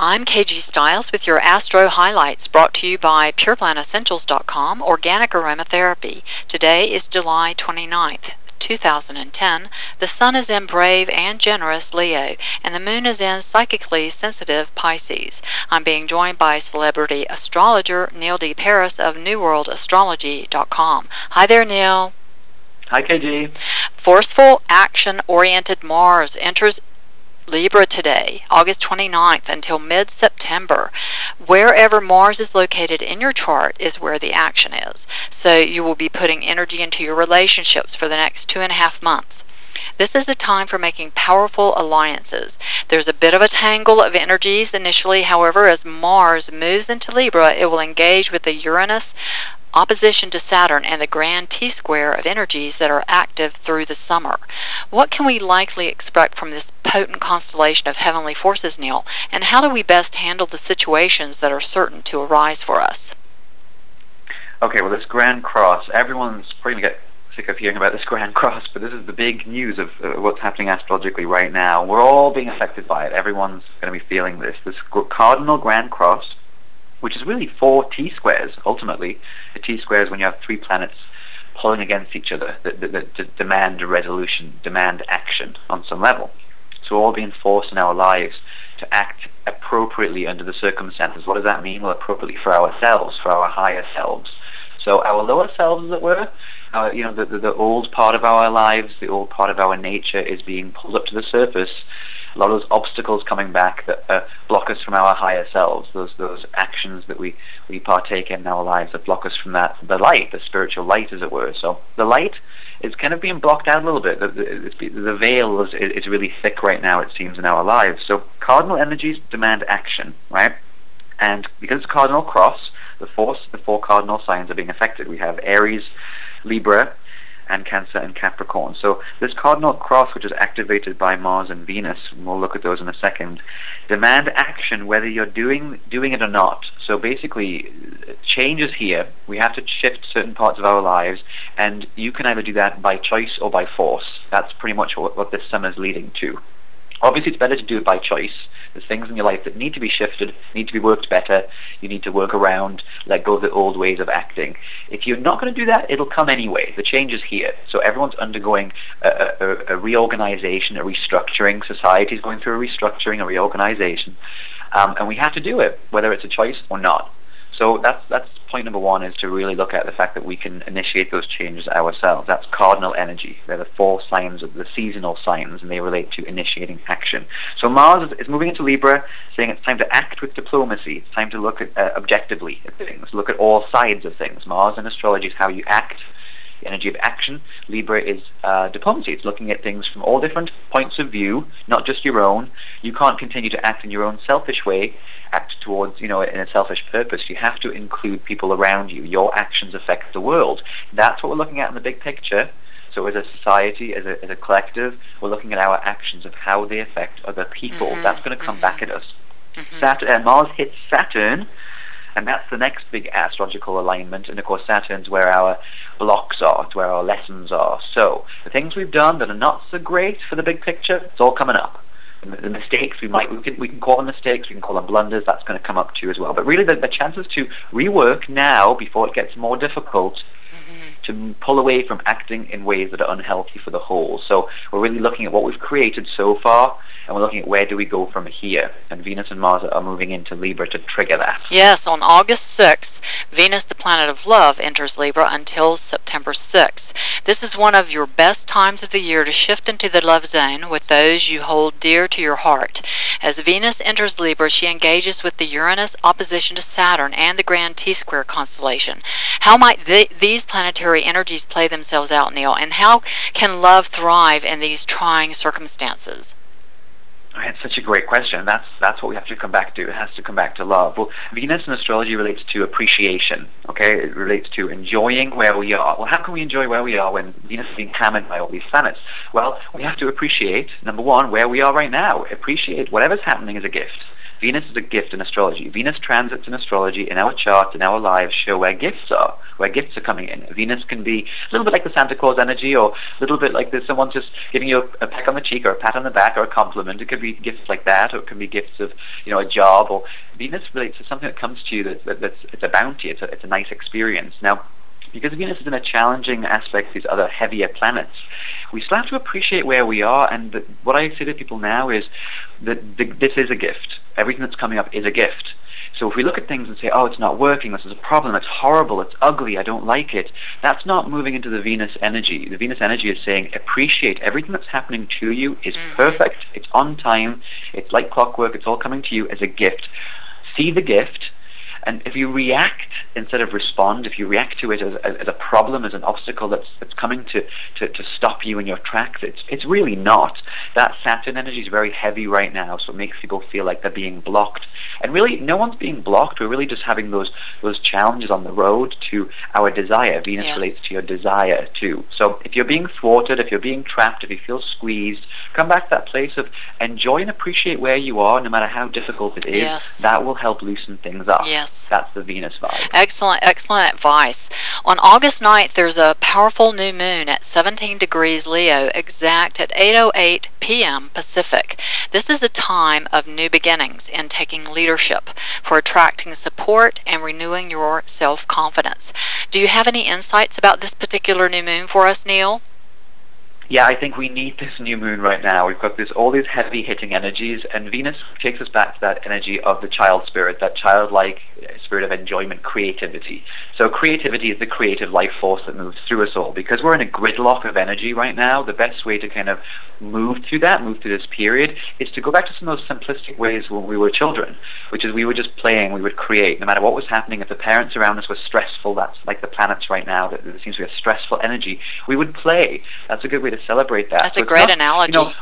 I'm KG Stiles with your Astro Highlights brought to you by PurePlantEssentials.com Organic Aromatherapy. Today is July 29th. 2010, the Sun is in brave and generous Leo, and the Moon is in psychically sensitive Pisces. I'm being joined by celebrity astrologer Neil D. Paris of NewWorldAstrology.com. Hi there, Neil. Hi, KG. Forceful, action oriented Mars enters Libra today, August 29th until mid September. Wherever Mars is located in your chart is where the action is. So you will be putting energy into your relationships for the next two and a half months. This is a time for making powerful alliances. There's a bit of a tangle of energies initially, however, as Mars moves into Libra, it will engage with the Uranus opposition to Saturn and the grand T square of energies that are active through the summer. What can we likely expect from this potent constellation of heavenly forces, Neil, and how do we best handle the situations that are certain to arise for us? Okay, well, this Grand Cross, everyone's probably going to get sick of hearing about this Grand Cross, but this is the big news of uh, what's happening astrologically right now. We're all being affected by it. Everyone's going to be feeling this. This Cardinal Grand Cross which is really four T squares, ultimately. A T square is when you have three planets pulling against each other that, that, that demand a resolution, demand action on some level. So all being forced in our lives to act appropriately under the circumstances. What does that mean? Well, appropriately for ourselves, for our higher selves. So our lower selves, as it were, our, you know, the, the, the old part of our lives, the old part of our nature is being pulled up to the surface a lot of those obstacles coming back that uh, block us from our higher selves, those those actions that we, we partake in, in our lives that block us from that, the light, the spiritual light, as it were. So the light is kind of being blocked out a little bit. The, the, the veil is, is really thick right now, it seems, in our lives. So cardinal energies demand action, right? And because it's cardinal cross, the four, the four cardinal signs are being affected. We have Aries, Libra, and Cancer and Capricorn. So this cardinal cross, which is activated by Mars and Venus, and we'll look at those in a second, demand action whether you're doing doing it or not. So basically, change is here. We have to shift certain parts of our lives, and you can either do that by choice or by force. That's pretty much what, what this summer is leading to. Obviously, it's better to do it by choice there's things in your life that need to be shifted, need to be worked better. You need to work around, let go of the old ways of acting. If you're not going to do that, it'll come anyway. The change is here. So everyone's undergoing a, a, a reorganization, a restructuring. Society's going through a restructuring, a reorganization. Um, and we have to do it, whether it's a choice or not. So that's that's point number one is to really look at the fact that we can initiate those changes ourselves. That's cardinal energy. They're the four signs of the seasonal signs, and they relate to initiating action. So Mars is, is moving into Libra, saying it's time to act with diplomacy. It's time to look at, uh, objectively at things, look at all sides of things. Mars in astrology is how you act the energy of action. Libra is uh, diplomacy. It's looking at things from all different points of view, not just your own. You can't continue to act in your own selfish way, act towards, you know, in a selfish purpose. You have to include people around you. Your actions affect the world. That's what we're looking at in the big picture. So as a society, as a, as a collective, we're looking at our actions of how they affect other people. Mm-hmm. That's going to come mm-hmm. back at us. Mm-hmm. Saturn, uh, Mars hits Saturn and that's the next big astrological alignment. And of course, Saturn's where our blocks are, it's where our lessons are. So the things we've done that are not so great for the big picture, it's all coming up. And the mistakes we might we can, we can call them mistakes, we can call them blunders. That's going to come up too as well. But really, the, the chances to rework now before it gets more difficult. To pull away from acting in ways that are unhealthy for the whole. So we're really looking at what we've created so far and we're looking at where do we go from here. And Venus and Mars are moving into Libra to trigger that. Yes, on August 6th, Venus, the planet of love, enters Libra until September 6th. This is one of your best times of the year to shift into the love zone with those you hold dear to your heart. As Venus enters Libra, she engages with the Uranus opposition to Saturn and the Grand T Square constellation. How might th- these planetary energies play themselves out, Neil, and how can love thrive in these trying circumstances? It's such a great question. That's that's what we have to come back to. It has to come back to love. Well, Venus in astrology relates to appreciation. Okay, it relates to enjoying where we are. Well, how can we enjoy where we are when Venus is being hammered by all these planets? Well, we have to appreciate number one where we are right now. Appreciate whatever's happening as a gift. Venus is a gift in astrology. Venus transits in astrology in our charts, in our lives, show where gifts are, where gifts are coming in. Venus can be a little bit like the Santa Claus energy, or a little bit like someone just giving you a, a peck on the cheek, or a pat on the back, or a compliment. It could be gifts like that, or it can be gifts of, you know, a job. Or Venus relates to something that comes to you that, that, that's it's a bounty. It's a, it's a nice experience. Now because Venus is in a challenging aspect of these other heavier planets, we still have to appreciate where we are. And the, what I say to people now is that the, this is a gift. Everything that's coming up is a gift. So if we look at things and say, oh, it's not working, this is a problem, it's horrible, it's ugly, I don't like it, that's not moving into the Venus energy. The Venus energy is saying, appreciate everything that's happening to you is mm-hmm. perfect, it's on time, it's like clockwork, it's all coming to you as a gift. See the gift, and if you react instead of respond, if you react to it as, as, as, a problem, as an obstacle that's, that's coming to, to, to stop you in your tracks, it's, it's really not. That Saturn energy is very heavy right now, so it makes people feel like they're being blocked. And really, no one's being blocked. We're really just having those, those challenges on the road to our desire. Venus yes. relates to your desire too. So if you're being thwarted, if you're being trapped, if you feel squeezed, come back to that place of enjoy and appreciate where you are, no matter how difficult it is. Yes. That will help loosen things up. Yes. That's the Venus vibe. Excellent, excellent advice. On August 9th, there's a powerful new moon at 17 degrees Leo, exact at 8.08 p.m. Pacific. This is a time of new beginnings in taking leadership for attracting support and renewing your self-confidence. Do you have any insights about this particular new moon for us, Neil? Yeah, I think we need this new moon right now. We've got this all these heavy hitting energies, and Venus takes us back to that energy of the child spirit, that childlike spirit of enjoyment, creativity. So creativity is the creative life force that moves through us all. Because we're in a gridlock of energy right now, the best way to kind of move through that, move through this period, is to go back to some of those simplistic ways when we were children, which is we were just playing, we would create, no matter what was happening. If the parents around us were stressful, that's like the planets right now, that there seems to be a stressful energy, we would play. That's a good way to celebrate that. That's so a great not, analogy. You know,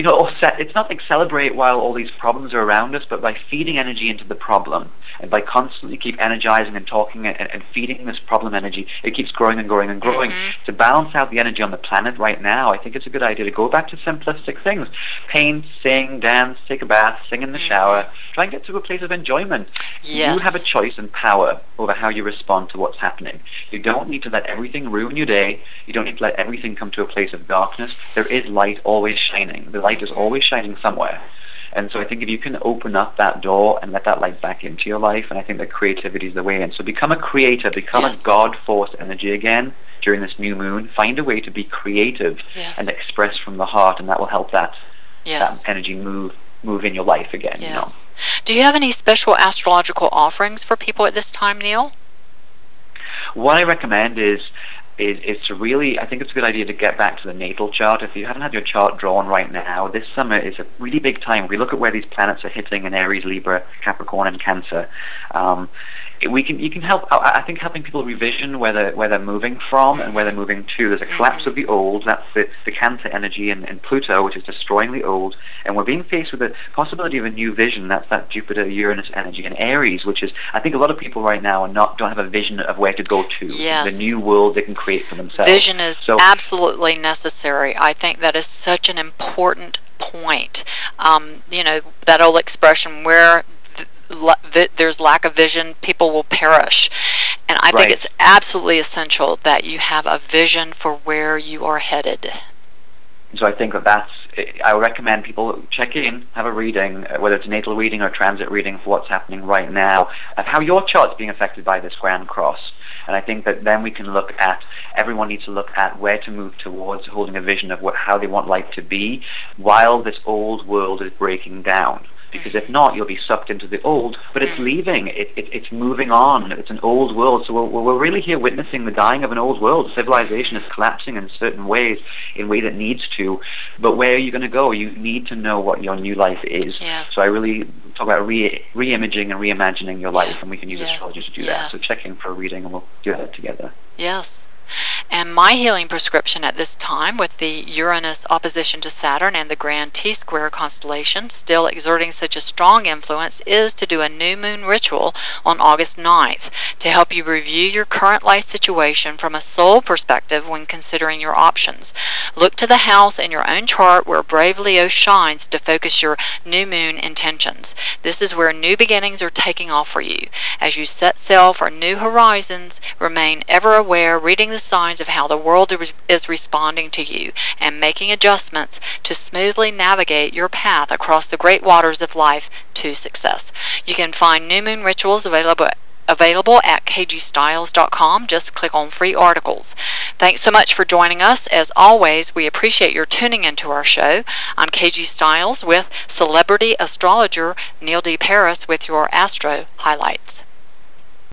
you know, it's not like celebrate while all these problems are around us, but by feeding energy into the problem and by constantly keep energizing and talking and, and feeding this problem energy, it keeps growing and growing and growing. Mm-hmm. To balance out the energy on the planet right now, I think it's a good idea to go back to simplistic things. Paint, sing, dance, take a bath, sing in the mm-hmm. shower. Try and get to a place of enjoyment. Yes. You have a choice and power over how you respond to what's happening. You don't need to let everything ruin your day. You don't need to let everything come to a place of darkness. There is light always shining. The light is always shining somewhere. And so I think if you can open up that door and let that light back into your life, and I think that creativity is the way in. So become a creator, become yes. a God force energy again during this new moon. Find a way to be creative yes. and express from the heart, and that will help that yes. that energy move move in your life again. You know. Do you have any special astrological offerings for people at this time, Neil? What I recommend is is, is to really, I think it's a good idea to get back to the natal chart. If you haven't had your chart drawn right now, this summer is a really big time. We look at where these planets are hitting in Aries, Libra, Capricorn, and Cancer, um, we can you can help. I think helping people revision where they're where they're moving from and where they're moving to. There's a collapse of the old. That's the, the Cancer energy in, in Pluto, which is destroying the old, and we're being faced with the possibility of a new vision. That's that Jupiter Uranus energy in Aries, which is I think a lot of people right now are not don't have a vision of where to go to. Yes. The new world they can create for themselves. Vision is so, absolutely necessary. I think that is such an important point. Um, you know that old expression where there's lack of vision, people will perish. And I right. think it's absolutely essential that you have a vision for where you are headed. So I think that that's, I recommend people check in, have a reading, uh, whether it's a natal reading or transit reading for what's happening right now, of how your chart's being affected by this Grand Cross. And I think that then we can look at, everyone needs to look at where to move towards holding a vision of what, how they want life to be while this old world is breaking down because if not, you'll be sucked into the old. But it's hmm. leaving. It, it, it's moving on. It's an old world. So we're, we're really here witnessing the dying of an old world. Civilization is collapsing in certain ways, in ways it needs to. But where are you going to go? You need to know what your new life is. Yeah. So I really talk about re imaging and reimagining your life, and we can use astrology to do that. So check in for a reading, and we'll do that together. Yes. And my healing prescription at this time, with the Uranus opposition to Saturn and the Grand T Square constellation still exerting such a strong influence, is to do a new moon ritual on August 9th to help you review your current life situation from a soul perspective when considering your options. Look to the house in your own chart where Brave Leo shines to focus your new moon intentions. This is where new beginnings are taking off for you. As you set sail for new horizons, remain ever aware, reading the signs of how the world is responding to you, and making adjustments to smoothly navigate your path across the great waters of life to success. You can find new moon rituals available available at kgstiles.com. Just click on free articles. Thanks so much for joining us. As always, we appreciate your tuning into our show. I'm KG Stiles with celebrity astrologer Neil D. Paris with your astro highlights.